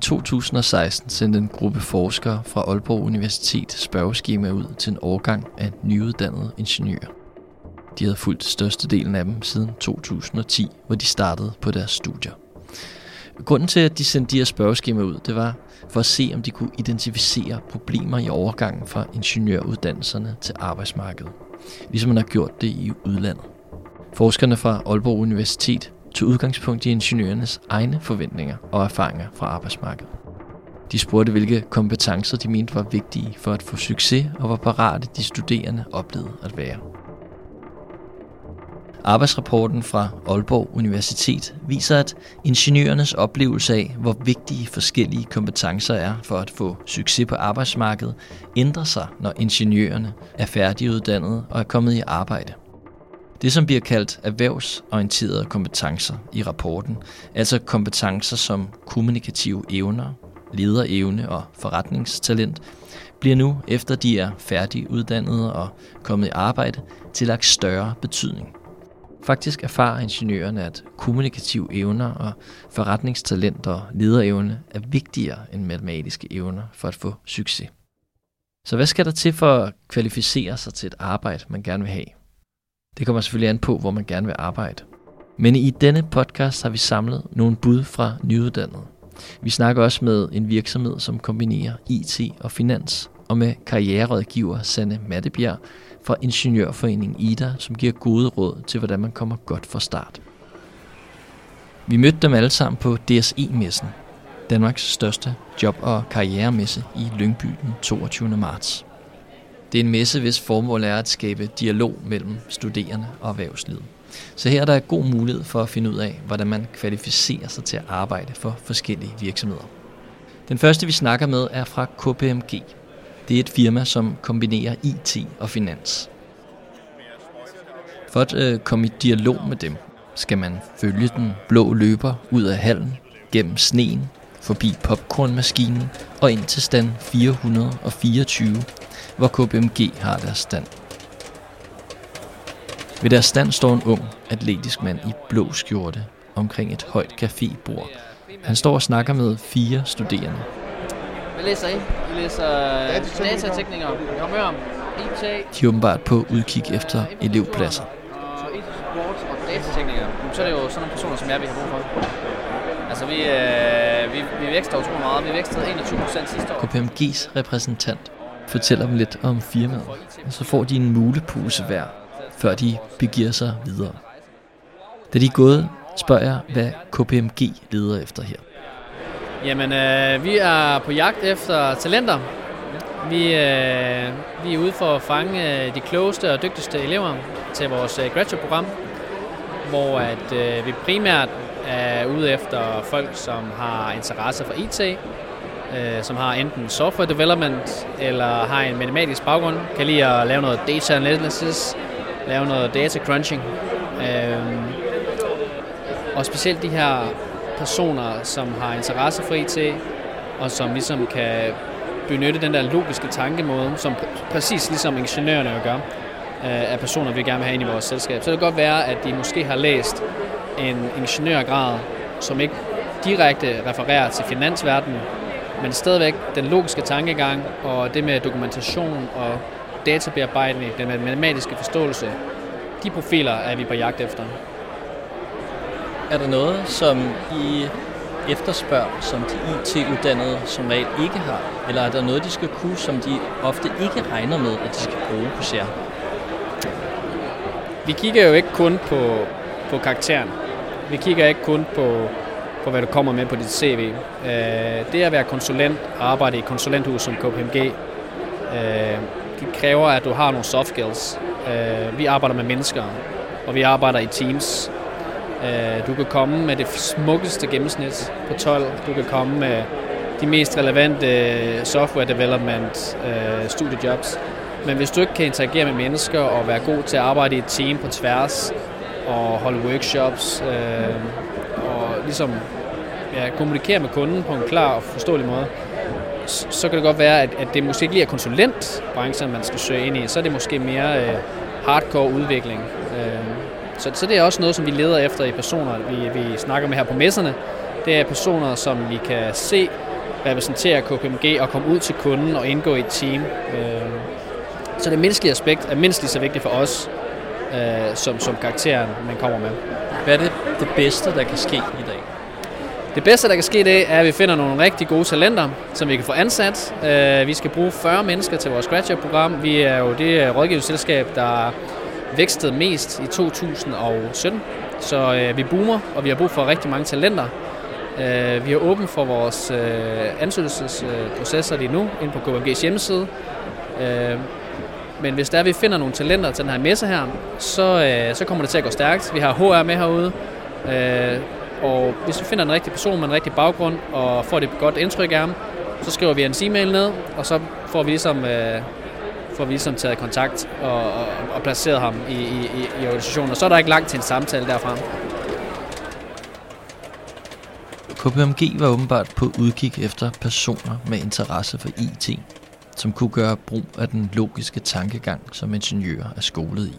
2016 sendte en gruppe forskere fra Aalborg Universitet spørgeskema ud til en årgang af nyuddannede ingeniører. De havde fulgt størstedelen af dem siden 2010, hvor de startede på deres studier. Grunden til, at de sendte de her spørgeskema ud, det var for at se, om de kunne identificere problemer i overgangen fra ingeniøruddannelserne til arbejdsmarkedet, ligesom man har gjort det i udlandet. Forskerne fra Aalborg Universitet tog udgangspunkt i ingeniørernes egne forventninger og erfaringer fra arbejdsmarkedet. De spurgte, hvilke kompetencer de mente var vigtige for at få succes, og hvor parate de studerende oplevede at være. Arbejdsrapporten fra Aalborg Universitet viser, at ingeniørernes oplevelse af, hvor vigtige forskellige kompetencer er for at få succes på arbejdsmarkedet, ændrer sig, når ingeniørerne er færdiguddannede og er kommet i arbejde. Det, som bliver kaldt erhvervsorienterede kompetencer i rapporten, altså kompetencer som kommunikative evner, lederevne og forretningstalent, bliver nu, efter de er færdiguddannede og kommet i arbejde, tillagt større betydning. Faktisk erfarer ingeniørerne, at kommunikative evner og forretningstalent og lederevne er vigtigere end matematiske evner for at få succes. Så hvad skal der til for at kvalificere sig til et arbejde, man gerne vil have? Det kommer selvfølgelig an på, hvor man gerne vil arbejde. Men i denne podcast har vi samlet nogle bud fra nyuddannede. Vi snakker også med en virksomhed, som kombinerer IT og finans, og med karriererådgiver Sanne Mattebjerg fra Ingeniørforeningen IDA, som giver gode råd til, hvordan man kommer godt fra start. Vi mødte dem alle sammen på DSE-messen, Danmarks største job- og karrieremesse i Lyngby den 22. marts. Det er en messe, hvis formål er at skabe dialog mellem studerende og erhvervslivet. Så her er der god mulighed for at finde ud af, hvordan man kvalificerer sig til at arbejde for forskellige virksomheder. Den første, vi snakker med, er fra KPMG. Det er et firma, som kombinerer IT og finans. For at øh, komme i dialog med dem, skal man følge den blå løber ud af hallen, gennem sneen, forbi popcornmaskinen og ind til stand 424 hvor KPMG har deres stand. Ved deres stand står en ung, atletisk mand i blå skjorte omkring et højt cafébord. Han står og snakker med fire studerende. Hvad læser I? I læser datateknikere, programmører, IT. De er åbenbart på udkig efter elevpladser. Og IT-support og datateknikere. Så er det jo sådan nogle personer, som jeg vi har brug for. Altså vi, øh, vi, vi vækster utrolig meget. Vi vækstede 21 procent sidste år. KPMG's repræsentant fortæller dem lidt om firmaet, og så får de en mulepose hver, før de begiver sig videre. Da de er gået, spørger jeg, hvad KPMG leder efter her. Jamen, øh, vi er på jagt efter talenter. Vi, øh, vi er ude for at fange øh, de klogeste og dygtigste elever til vores øh, graduate-program, hvor at, øh, vi primært er ude efter folk, som har interesse for IT, øh, som har enten software development eller har en matematisk baggrund, kan lide at lave noget data analysis, lave noget data crunching. Øh, og specielt de her personer, som har interesse for IT, og som ligesom kan benytte den der logiske tankemåde, som pr- præcis ligesom ingeniørerne jo gør, øh, af personer, vi gerne vil have ind i vores selskab. Så det kan godt være, at de måske har læst en ingeniørgrad, som ikke direkte refererer til finansverdenen, men stadigvæk den logiske tankegang og det med dokumentation og databearbejdning, den matematiske forståelse, de profiler er vi på jagt efter. Er der noget, som I efterspørger, som de IT-uddannede som regel ikke har? Eller er der noget, de skal kunne, som de ofte ikke regner med, at de skal bruge på jer? Vi kigger jo ikke kun på, på karakteren. Vi kigger ikke kun på, på, hvad du kommer med på dit CV. Øh, det at være konsulent og arbejde i konsulenthus som KPMG, øh, det kræver, at du har nogle soft skills. Øh, vi arbejder med mennesker, og vi arbejder i teams. Øh, du kan komme med det smukkeste gennemsnit på 12. Du kan komme med de mest relevante øh, software development øh, studiejobs. Men hvis du ikke kan interagere med mennesker og være god til at arbejde i et team på tværs og holde workshops øh, og ligesom ja, kommunikere med kunden på en klar og forståelig måde, så kan det godt være, at, at det måske ikke lige er konsulentbranchen, man skal søge ind i. Så er det måske mere øh, hardcore udvikling. Øh, så, så det er også noget, som vi leder efter i personer, vi, vi snakker med her på messerne, det er personer, som vi kan se repræsentere KPMG og komme ud til kunden og indgå i et team. Øh, så det menneskelige aspekt er mindst lige så vigtigt for os, øh, som, som karakteren, man kommer med. Hvad er det, det bedste, der kan ske i dag? Det bedste, der kan ske, i dag, er, at vi finder nogle rigtig gode talenter, som vi kan få ansat. Øh, vi skal bruge 40 mennesker til vores graduate-program. Vi er jo det øh, rådgivningsselskab, der vækstede mest i 2017. Så øh, vi boomer, og vi har brug for rigtig mange talenter. Øh, vi er åbent for vores øh, ansøgelsesprocesser lige nu, ind på KMG's hjemmeside. Øh, men hvis der vi finder nogle talenter til den her messe her, så, øh, så kommer det til at gå stærkt. Vi har HR med herude, øh, og hvis vi finder en rigtig person med en rigtig baggrund og får det godt indtryk af ham, så skriver vi en e-mail ned, og så får vi ligesom, øh, får vi ligesom taget kontakt og, og, og placeret ham i, i, i organisationen. Og så er der ikke langt til en samtale derfra. KPMG var åbenbart på udkig efter personer med interesse for IT, som kunne gøre brug af den logiske tankegang, som ingeniører er skolet i.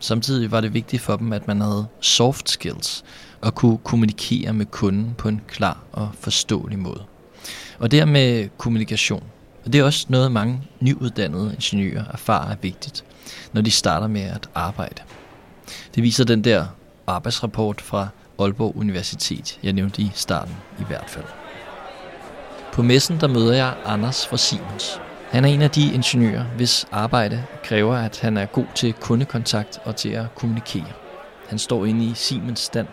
Samtidig var det vigtigt for dem, at man havde soft skills og kunne kommunikere med kunden på en klar og forståelig måde. Og dermed kommunikation. Og det er også noget, mange nyuddannede ingeniører erfarer er vigtigt, når de starter med at arbejde. Det viser den der arbejdsrapport fra Aalborg Universitet, jeg nævnte i starten i hvert fald. På messen der møder jeg Anders fra Siemens. Han er en af de ingeniører, hvis arbejde kræver, at han er god til kundekontakt og til at kommunikere. Han står inde i Siemens stand,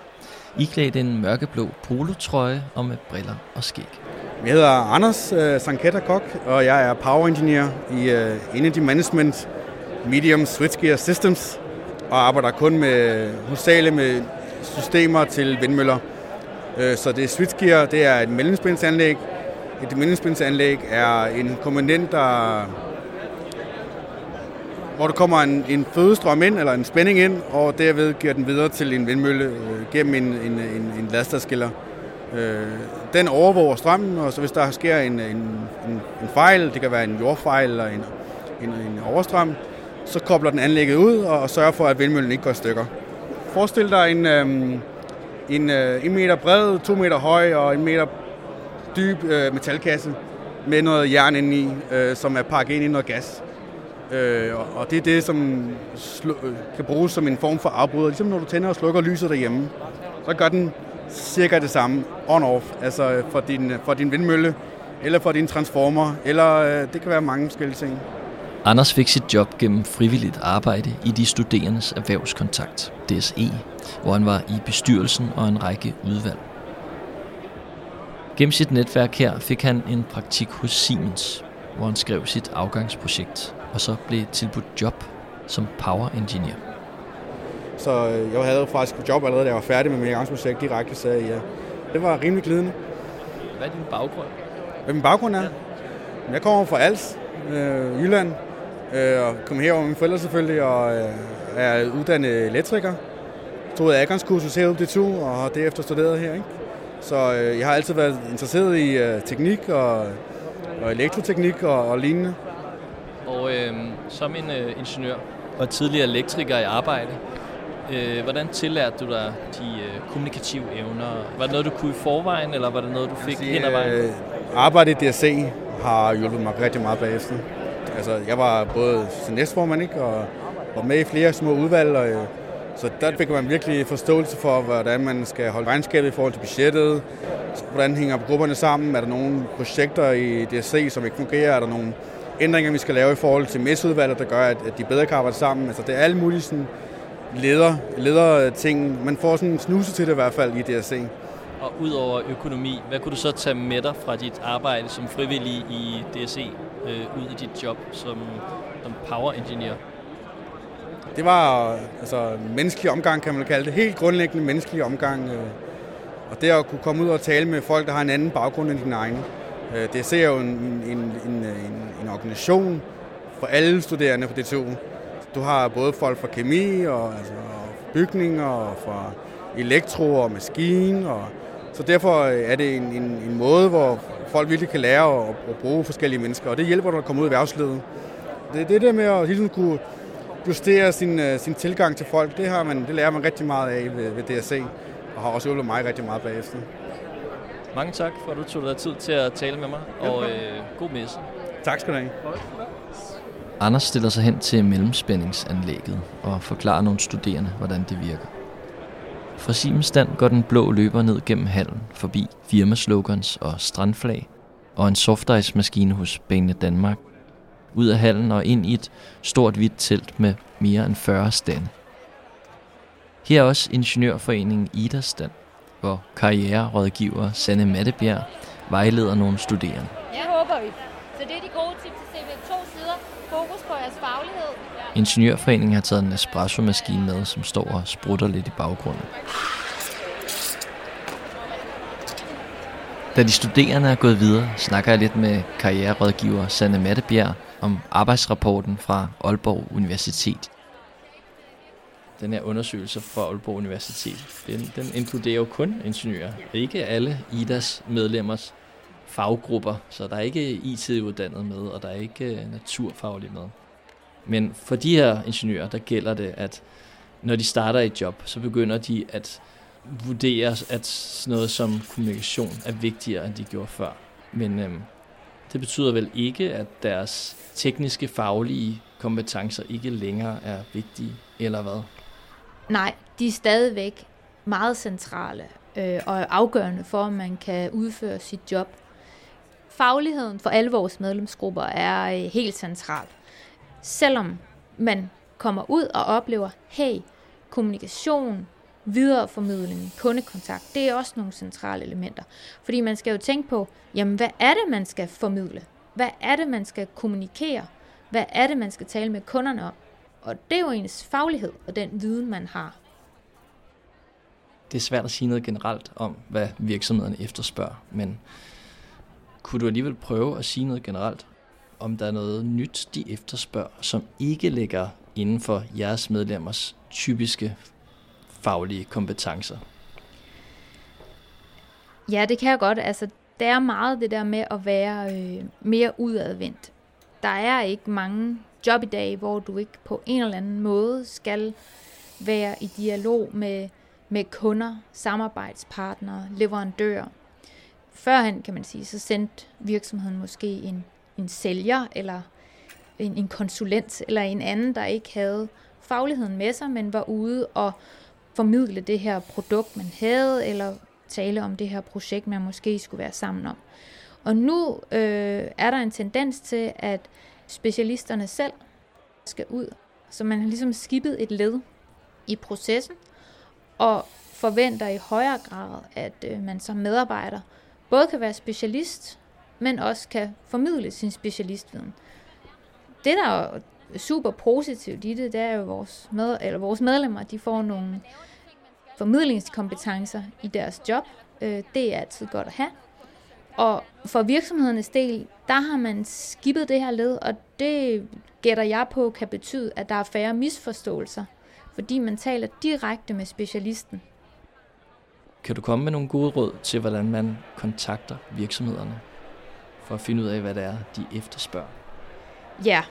iklædt en mørkeblå polotrøje og med briller og skæg. Jeg hedder Anders øh, uh, Sanketta Kok, og jeg er power engineer i øh, Energy Management Medium Switchgear Systems, og arbejder kun med hovedsageligt med systemer til vindmøller. Øh, så det er switchgear, det er et mellemspændsanlæg, et mellemspændsanlæg er en komponent, der, hvor der kommer en, en fødestrøm ind, eller en spænding ind, og derved giver den videre til en vindmølle øh, gennem en, en, en, en lasterskiller. Øh, den overvåger strømmen, og så hvis der sker en, en, en, en fejl, det kan være en jordfejl eller en, en, en overstrøm, så kobler den anlægget ud og, og sørger for, at vindmøllen ikke går i stykker. Forestil dig en, øh, en, øh, en meter bred, to meter høj og en meter dyb øh, metalkasse med noget jern indeni, øh, som er pakket ind i noget gas. Øh, og det er det, som slu- øh, kan bruges som en form for afbryder. Ligesom når du tænder og slukker lyset derhjemme, så gør den cirka det samme on-off, altså øh, for din, øh, for din vindmølle, eller for din transformer, eller øh, det kan være mange forskellige ting. Anders fik sit job gennem frivilligt arbejde i de studerendes erhvervskontakt, DSE, hvor han var i bestyrelsen og en række udvalg. Gennem sit netværk her fik han en praktik hos Siemens, hvor han skrev sit afgangsprojekt, og så blev tilbudt job som power engineer. Så øh, jeg havde faktisk job allerede, da jeg var færdig med mit afgangsprojekt direkte, så ja, det var rimelig glidende. Hvad er din baggrund? Hvad min baggrund er? Ja. Jeg kommer fra Als, øh, Jylland, øh, og kom her med mine forældre selvfølgelig, og øh, er uddannet elektriker. Tog adgangskursus herude det to, og har derefter studeret her. Ikke? Så øh, jeg har altid været interesseret i øh, teknik og, og elektroteknik og, og lignende. Og øh, som en øh, ingeniør og tidligere elektriker i arbejde, øh, hvordan tillærte du dig de øh, kommunikative evner? Var det noget, du kunne i forvejen, eller var det noget, du fik sige, hen ad vejen? Øh, arbejde i DSC har hjulpet mig rigtig meget bagefter. Altså, jeg var både næstformand, ikke, og var med i flere små udvalg, og øh, så der fik man virkelig forståelse for, hvordan man skal holde regnskabet i forhold til budgettet. Hvordan hænger grupperne sammen? Er der nogle projekter i DSC, som ikke fungerer? Er der nogle ændringer, vi skal lave i forhold til messeudvalget, der gør, at de bedre kan arbejde sammen? Altså, det er alle mulige sådan, leder, leder ting. Man får sådan en snuse til det i hvert fald i DSC. Og udover økonomi, hvad kunne du så tage med dig fra dit arbejde som frivillig i DSC øh, ud i dit job som, som power engineer? Det var altså, menneskelig omgang, kan man kalde det. Helt grundlæggende menneskelig omgang. Øh, og det at kunne komme ud og tale med folk, der har en anden baggrund end din egen. Øh, det ser jo en, en, en, en, en organisation for alle studerende på DTU. Du har både folk fra kemi og altså, bygninger og fra elektro og maskine. Og, så derfor er det en, en, en måde, hvor folk virkelig kan lære at, at bruge forskellige mennesker, og det hjælper dig at komme ud i værtsledet. Det, det der med at hele tiden kunne justere sin, uh, sin tilgang til folk, det, har man, det lærer man rigtig meget af ved, ved DSC, og har også hjulpet mig rigtig meget bagefter. Mange tak for, at du tog dig tid til at tale med mig, og øh, god messe. Tak skal du have. Anders stiller sig hen til mellemspændingsanlægget og forklarer nogle studerende, hvordan det virker. Fra Siemens stand går den blå løber ned gennem hallen, forbi firmaslogans og strandflag, og en softice-maskine hos Bane Danmark, ud af hallen og ind i et stort hvidt telt med mere end 40 stande. Her er også Ingeniørforeningen Ida stand, hvor karriererådgiver Sanne Mattebjerg vejleder nogle studerende. Ja, håber vi. Så det er de gode tips til CV. To sider. Fokus på jeres faglighed. Ingeniørforeningen har taget en espresso-maskine med, som står og sprutter lidt i baggrunden. Da de studerende er gået videre, snakker jeg lidt med karriererådgiver Sanne Mattebjerg om arbejdsrapporten fra Aalborg Universitet. Den her undersøgelse fra Aalborg Universitet, den, den inkluderer jo kun ingeniører, ikke alle IDAs medlemmers faggrupper, så der er ikke IT-uddannet med, og der er ikke øh, naturfaglig med. Men for de her ingeniører, der gælder det, at når de starter et job, så begynder de at vurdere, at sådan noget som kommunikation er vigtigere, end de gjorde før. Men øhm, det betyder vel ikke, at deres tekniske, faglige kompetencer ikke længere er vigtige, eller hvad? Nej, de er stadigvæk meget centrale øh, og afgørende for, at man kan udføre sit job. Fagligheden for alle vores medlemsgrupper er øh, helt central. Selvom man kommer ud og oplever, hey, kommunikation, videreformidling, kundekontakt, det er også nogle centrale elementer. Fordi man skal jo tænke på, jamen hvad er det, man skal formidle? Hvad er det, man skal kommunikere? Hvad er det, man skal tale med kunderne om? Og det er jo ens faglighed og den viden, man har. Det er svært at sige noget generelt om, hvad virksomhederne efterspørger, men kunne du alligevel prøve at sige noget generelt, om der er noget nyt, de efterspørger, som ikke ligger inden for jeres medlemmers typiske faglige kompetencer? Ja, det kan jeg godt. Altså, det er meget det der med at være øh, mere udadvendt. Der er ikke mange job i dag, hvor du ikke på en eller anden måde skal være i dialog med, med kunder, samarbejdspartnere, leverandører. Førhen, kan man sige, så sendte virksomheden måske en, en sælger eller en, en konsulent eller en anden, der ikke havde fagligheden med sig, men var ude og formidle det her produkt, man havde, eller tale om det her projekt, man måske skulle være sammen om. Og nu øh, er der en tendens til, at specialisterne selv skal ud. Så man har ligesom skibet et led i processen, og forventer i højere grad, at øh, man som medarbejder både kan være specialist, men også kan formidle sin specialistviden. Det, der super positivt i det, det er jo vores, med, eller vores medlemmer, de får nogle formidlingskompetencer i deres job. Øh, det er altid godt at have. Og for virksomhedernes del, der har man skibet det her led, og det gætter jeg på kan betyde, at der er færre misforståelser, fordi man taler direkte med specialisten. Kan du komme med nogle gode råd til, hvordan man kontakter virksomhederne for at finde ud af, hvad det er, de efterspørger? Ja,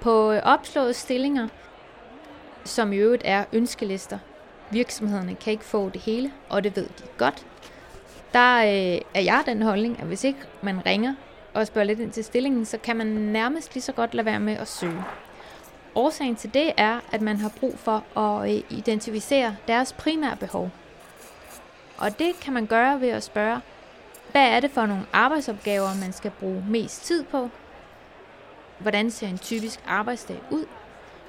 på øh, opslåede stillinger, som i øvrigt er ønskelister, virksomhederne kan ikke få det hele, og det ved de godt, der øh, er jeg den holdning, at hvis ikke man ringer og spørger lidt ind til stillingen, så kan man nærmest lige så godt lade være med at søge. Årsagen til det er, at man har brug for at øh, identificere deres primære behov. Og det kan man gøre ved at spørge, hvad er det for nogle arbejdsopgaver, man skal bruge mest tid på? Hvordan ser en typisk arbejdsdag ud?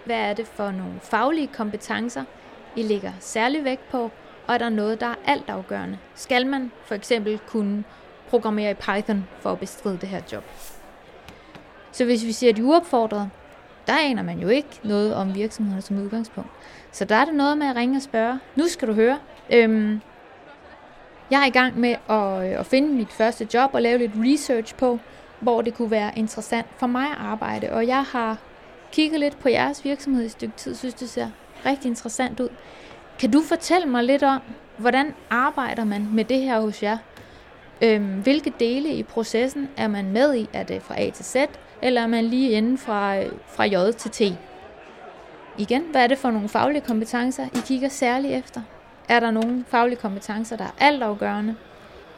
Hvad er det for nogle faglige kompetencer, I lægger særlig vægt på? og er der noget, der er altafgørende? Skal man for eksempel kunne programmere i Python for at bestride det her job? Så hvis vi siger de uopfordrede, der aner man jo ikke noget om virksomheder som udgangspunkt. Så der er det noget med at ringe og spørge. Nu skal du høre. Øhm, jeg er i gang med at, øh, at finde mit første job og lave lidt research på, hvor det kunne være interessant for mig at arbejde. Og jeg har kigget lidt på jeres virksomhed i et stykke tid, synes det ser rigtig interessant ud. Kan du fortælle mig lidt om, hvordan arbejder man med det her hos jer? Øhm, hvilke dele i processen er man med i? Er det fra A til Z, eller er man lige inden fra, øh, fra J til T? Igen, hvad er det for nogle faglige kompetencer, I kigger særligt efter? Er der nogle faglige kompetencer, der er altafgørende?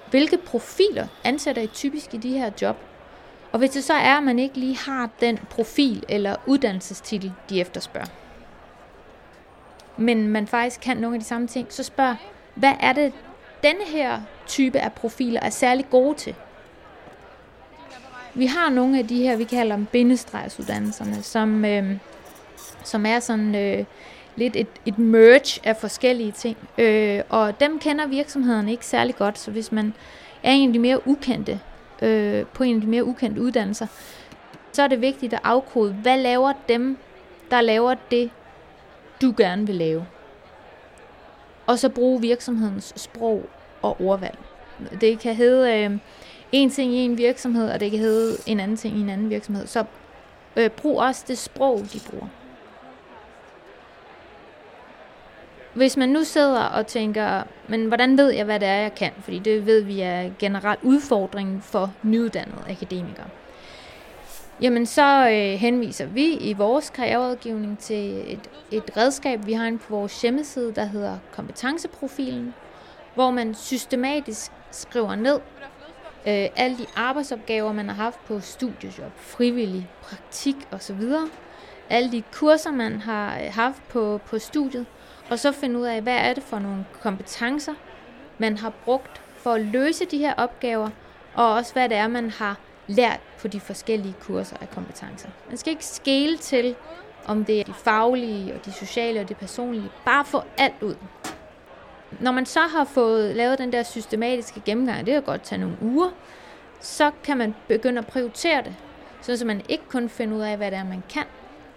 hvilke profiler ansætter I typisk i de her job? Og hvis det så er, at man ikke lige har den profil eller uddannelsestitel, de efterspørger, men man faktisk kan nogle af de samme ting, så spørg, hvad er det, denne her type af profiler er særlig gode til? Vi har nogle af de her, vi kalder dem bindestregsuddannelserne, som, øh, som er sådan øh, lidt et, et merge af forskellige ting. Øh, og dem kender virksomhederne ikke særlig godt, så hvis man er en af de mere ukendte, øh, på en af de mere ukendte uddannelser, så er det vigtigt at afkode, hvad laver dem, der laver det, du gerne vil lave. Og så bruge virksomhedens sprog og ordvalg. Det kan hedde øh, en ting i en virksomhed, og det kan hedde en anden ting i en anden virksomhed. Så øh, brug også det sprog, de bruger. Hvis man nu sidder og tænker, men hvordan ved jeg, hvad det er, jeg kan? Fordi det ved vi er generelt udfordringen for nyuddannede akademikere. Jamen så øh, henviser vi i vores karriererådgivning til et, et redskab, vi har inde på vores hjemmeside, der hedder kompetenceprofilen, hvor man systematisk skriver ned øh, alle de arbejdsopgaver, man har haft på studiejob, frivillig, praktik osv. Alle de kurser, man har øh, haft på, på studiet, og så finde ud af, hvad er det for nogle kompetencer, man har brugt for at løse de her opgaver, og også hvad det er, man har lært på de forskellige kurser af kompetencer. Man skal ikke skele til, om det er de faglige og de sociale og det personlige. Bare få alt ud. Når man så har fået lavet den der systematiske gennemgang, det kan godt tage nogle uger, så kan man begynde at prioritere det, så man ikke kun finder ud af, hvad det er, man kan,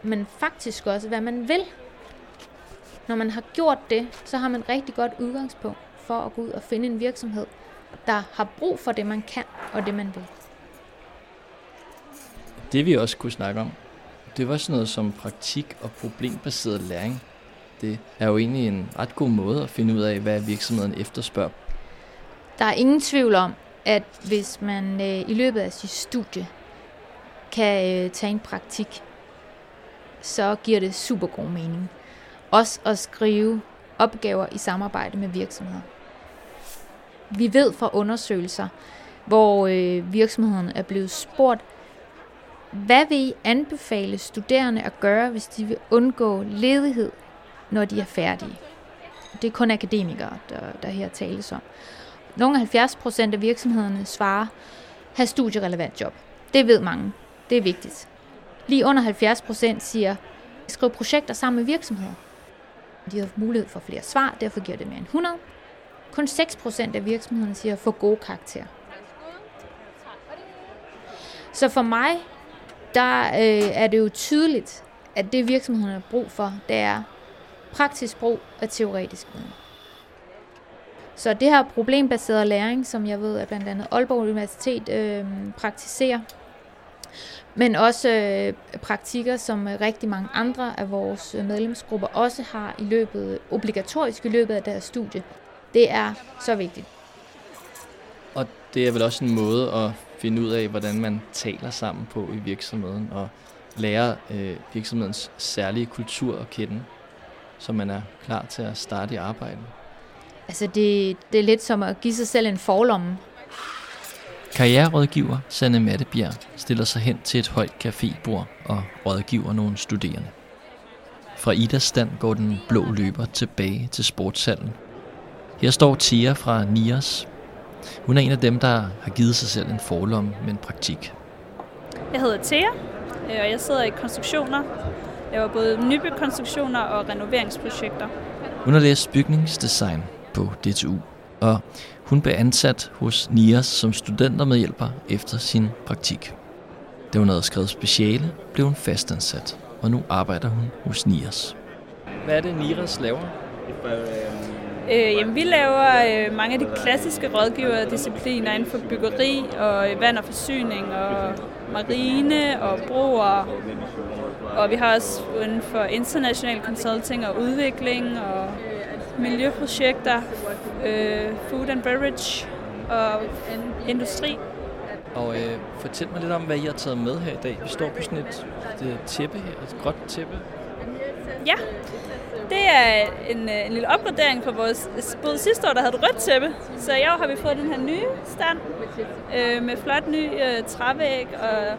men faktisk også, hvad man vil. Når man har gjort det, så har man rigtig godt udgangspunkt for at gå ud og finde en virksomhed, der har brug for det, man kan og det, man vil. Det vi også kunne snakke om, det var sådan noget som praktik og problembaseret læring. Det er jo egentlig en ret god måde at finde ud af, hvad virksomheden efterspørger. Der er ingen tvivl om, at hvis man øh, i løbet af sit studie kan øh, tage en praktik, så giver det super god mening. Også at skrive opgaver i samarbejde med virksomheder. Vi ved fra undersøgelser, hvor øh, virksomhederne er blevet spurgt, hvad vil I anbefale studerende at gøre, hvis de vil undgå ledighed, når de er færdige? Det er kun akademikere, der, der her tales om. Nogle 70 procent af virksomhederne svarer, have studierelevant job. Det ved mange. Det er vigtigt. Lige under 70 procent siger, skriv projekter sammen med virksomheder. De har mulighed for flere svar, derfor giver det mere end 100. Kun 6% af virksomhederne siger, få gode karakterer. Så for mig der øh, er det jo tydeligt, at det virksomhederne har brug for, det er praktisk brug af teoretisk viden. Så det her problembaseret læring, som jeg ved, at blandt andet Aalborg Universitet øh, praktiserer, men også øh, praktikker, som rigtig mange andre af vores medlemsgrupper også har i løbet, obligatorisk i løbet af deres studie. Det er så vigtigt. Og det er vel også en måde at finde ud af, hvordan man taler sammen på i virksomheden, og lære øh, virksomhedens særlige kultur at kende, så man er klar til at starte i arbejdet. Altså det, det er lidt som at give sig selv en forlomme. Karriererådgiver Sanne Mattebjerg stiller sig hen til et højt cafébord og rådgiver nogle studerende. Fra Idas stand går den blå løber tilbage til sportshallen. Her står Tia fra Nias hun er en af dem, der har givet sig selv en forlom med en praktik. Jeg hedder Thea, øh, og jeg sidder i konstruktioner. Jeg var både nybyggkonstruktioner og renoveringsprojekter. Hun har læst bygningsdesign på DTU, og hun blev ansat hos NIAS som studentermedhjælper efter sin praktik. Da hun havde skrevet speciale, blev hun fastansat, og nu arbejder hun hos NIAS. Hvad er det, NIAS laver? Øh, jamen, vi laver øh, mange af de klassiske rådgiverdiscipliner inden for byggeri og øh, vand og forsyning og marine og broer. Og vi har også inden for international consulting og udvikling og miljøprojekter, øh, food and beverage og industri. Og øh, fortæl mig lidt om, hvad I har taget med her i dag. Vi står på sådan et, et tæppe her, et gråt tæppe. Ja, det er en, øh, en lille opgradering fra vores både sidste år, der havde et rødt tæppe. Så i år har vi fået den her nye stand øh, med flot ny øh, trævæg og,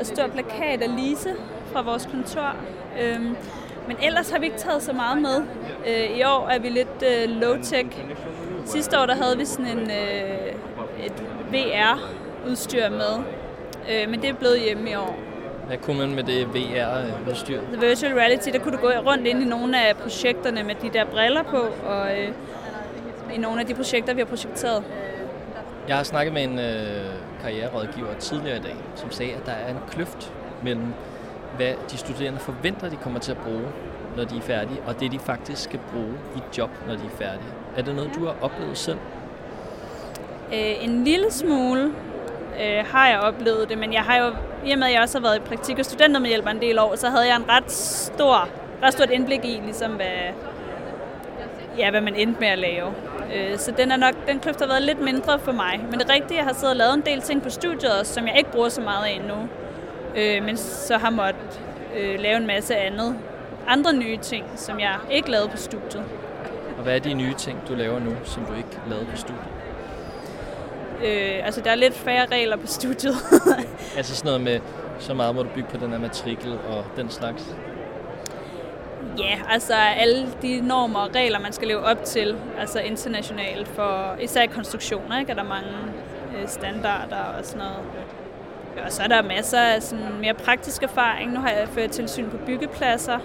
og stor plakat af Lise fra vores kontor. Øh, men ellers har vi ikke taget så meget med. Øh, I år er vi lidt øh, low-tech. Sidste år der havde vi sådan en, øh, et VR-udstyr med, øh, men det er blevet hjemme i år. Hvad kunne man med det VR-udstyr? The Virtual Reality, der kunne du gå rundt ind i nogle af projekterne med de der briller på, og øh, i nogle af de projekter, vi har projekteret. Jeg har snakket med en øh, karriererådgiver tidligere i dag, som sagde, at der er en kløft mellem, hvad de studerende forventer, de kommer til at bruge, når de er færdige, og det, de faktisk skal bruge i job, når de er færdige. Er det noget, du har oplevet selv? Øh, en lille smule øh, har jeg oplevet det, men jeg har jo, i og med at jeg også har været i praktik og studentermedhjælper en del år, så havde jeg en ret stor, ret stort indblik i, ligesom hvad, ja, hvad man endte med at lave. Øh, så den, er nok, den kløft har været lidt mindre for mig. Men det er rigtigt, jeg har siddet og lavet en del ting på studiet også, som jeg ikke bruger så meget af nu. Øh, men så har måttet øh, lave en masse andet, andre nye ting, som jeg ikke lavede på studiet. Og hvad er de nye ting, du laver nu, som du ikke lavede på studiet? Øh, altså, der er lidt færre regler på studiet. altså sådan noget med, så meget må du bygge på den her matrikel og den slags? Ja, altså alle de normer og regler, man skal leve op til, altså internationalt, for især konstruktioner, ikke? er der mange øh, standarder og sådan noget. Og så er der masser af sådan mere praktisk erfaring. Nu har jeg ført tilsyn på byggepladser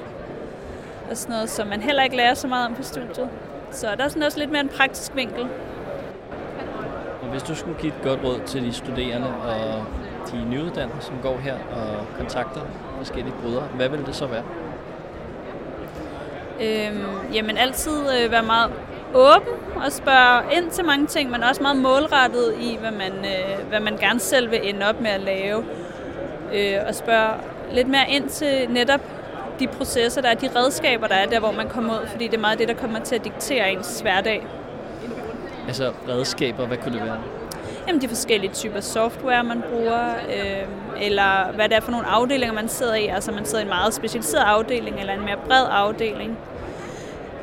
og sådan noget, som man heller ikke lærer så meget om på studiet. Så der er sådan også lidt mere en praktisk vinkel. Og hvis du skulle give et godt råd til de studerende og de nyuddannede, som går her og kontakter forskellige brydere, hvad vil det så være? Øhm, jamen altid øh, være meget åben og spørge ind til mange ting, men også meget målrettet i, hvad man, øh, hvad man gerne selv vil ende op med at lave. Øh, og spørge lidt mere ind til netop de processer, der er, de redskaber, der er der, hvor man kommer ud, fordi det er meget det, der kommer til at diktere ens hverdag. Altså redskaber, hvad kunne det være? Jamen de forskellige typer software, man bruger, øh, eller hvad det er for nogle afdelinger, man sidder i. Altså man sidder i en meget specialiseret afdeling, eller en mere bred afdeling.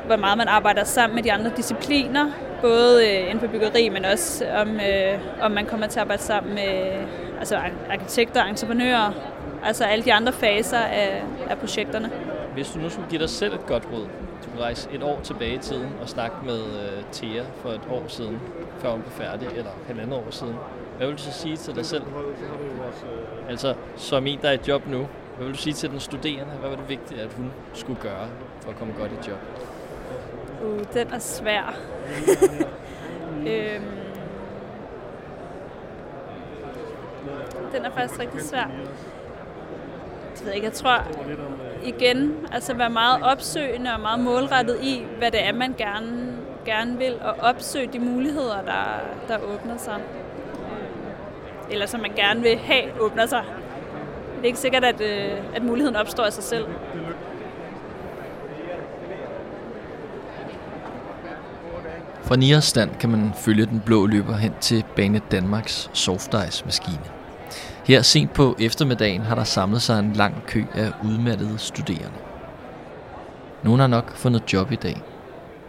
Hvor meget man arbejder sammen med de andre discipliner, både øh, inden for byggeri, men også om, øh, om man kommer til at arbejde sammen med øh, altså arkitekter entreprenører, altså alle de andre faser af, af projekterne. Hvis du nu skulle give dig selv et godt råd, du kunne rejse et år tilbage i tiden og snakke med uh, Thea for et år siden, før hun blev færdig, eller halvandet år siden. Hvad vil du så sige til dig selv? Altså, som en, der er i job nu, hvad vil du sige til den studerende? Hvad var det vigtigt, at hun skulle gøre for at komme godt i job? Uh, den er svær. øhm, den er faktisk rigtig svær. Jeg ved ikke, jeg tror igen, altså være meget opsøgende og meget målrettet i, hvad det er, man gerne, gerne vil, og opsøge de muligheder, der, der åbner sig. Eller som man gerne vil have åbner sig. Det er ikke sikkert, at, øh, at muligheden opstår af sig selv. Fra Nias stand kan man følge den blå løber hen til Bane Danmarks softice-maskine. Her sent på eftermiddagen har der samlet sig en lang kø af udmattede studerende. Nogle har nok fundet job i dag,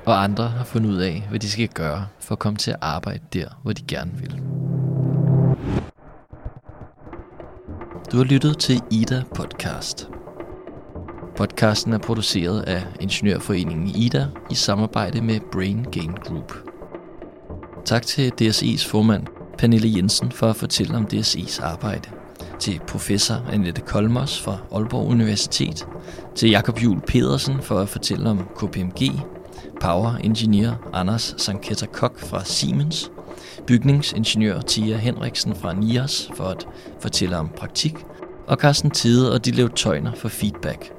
og andre har fundet ud af, hvad de skal gøre for at komme til at arbejde der, hvor de gerne vil. Du har lyttet til Ida Podcast. Podcasten er produceret af Ingeniørforeningen Ida i samarbejde med Brain Gain Group. Tak til DSI's formand Pernille Jensen for at fortælle om DSI's arbejde, til professor Annette Kolmos fra Aalborg Universitet, til Jakob Jul Pedersen for at fortælle om KPMG, Power Engineer Anders Sanketta Kok fra Siemens, bygningsingeniør Tia Henriksen fra NIAS for at fortælle om praktik, og Carsten Tide og Dilev Tøjner for feedback.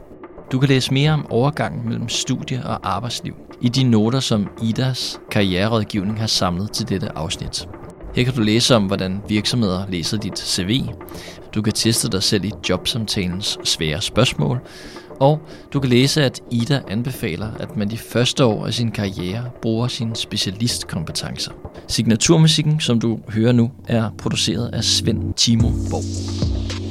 Du kan læse mere om overgangen mellem studie og arbejdsliv i de noter, som IDAs karriererådgivning har samlet til dette afsnit. Her kan du læse om, hvordan virksomheder læser dit CV. Du kan teste dig selv i jobsamtalens svære spørgsmål. Og du kan læse, at Ida anbefaler, at man de første år af sin karriere bruger sine specialistkompetencer. Signaturmusikken, som du hører nu, er produceret af Svend Timo Borg.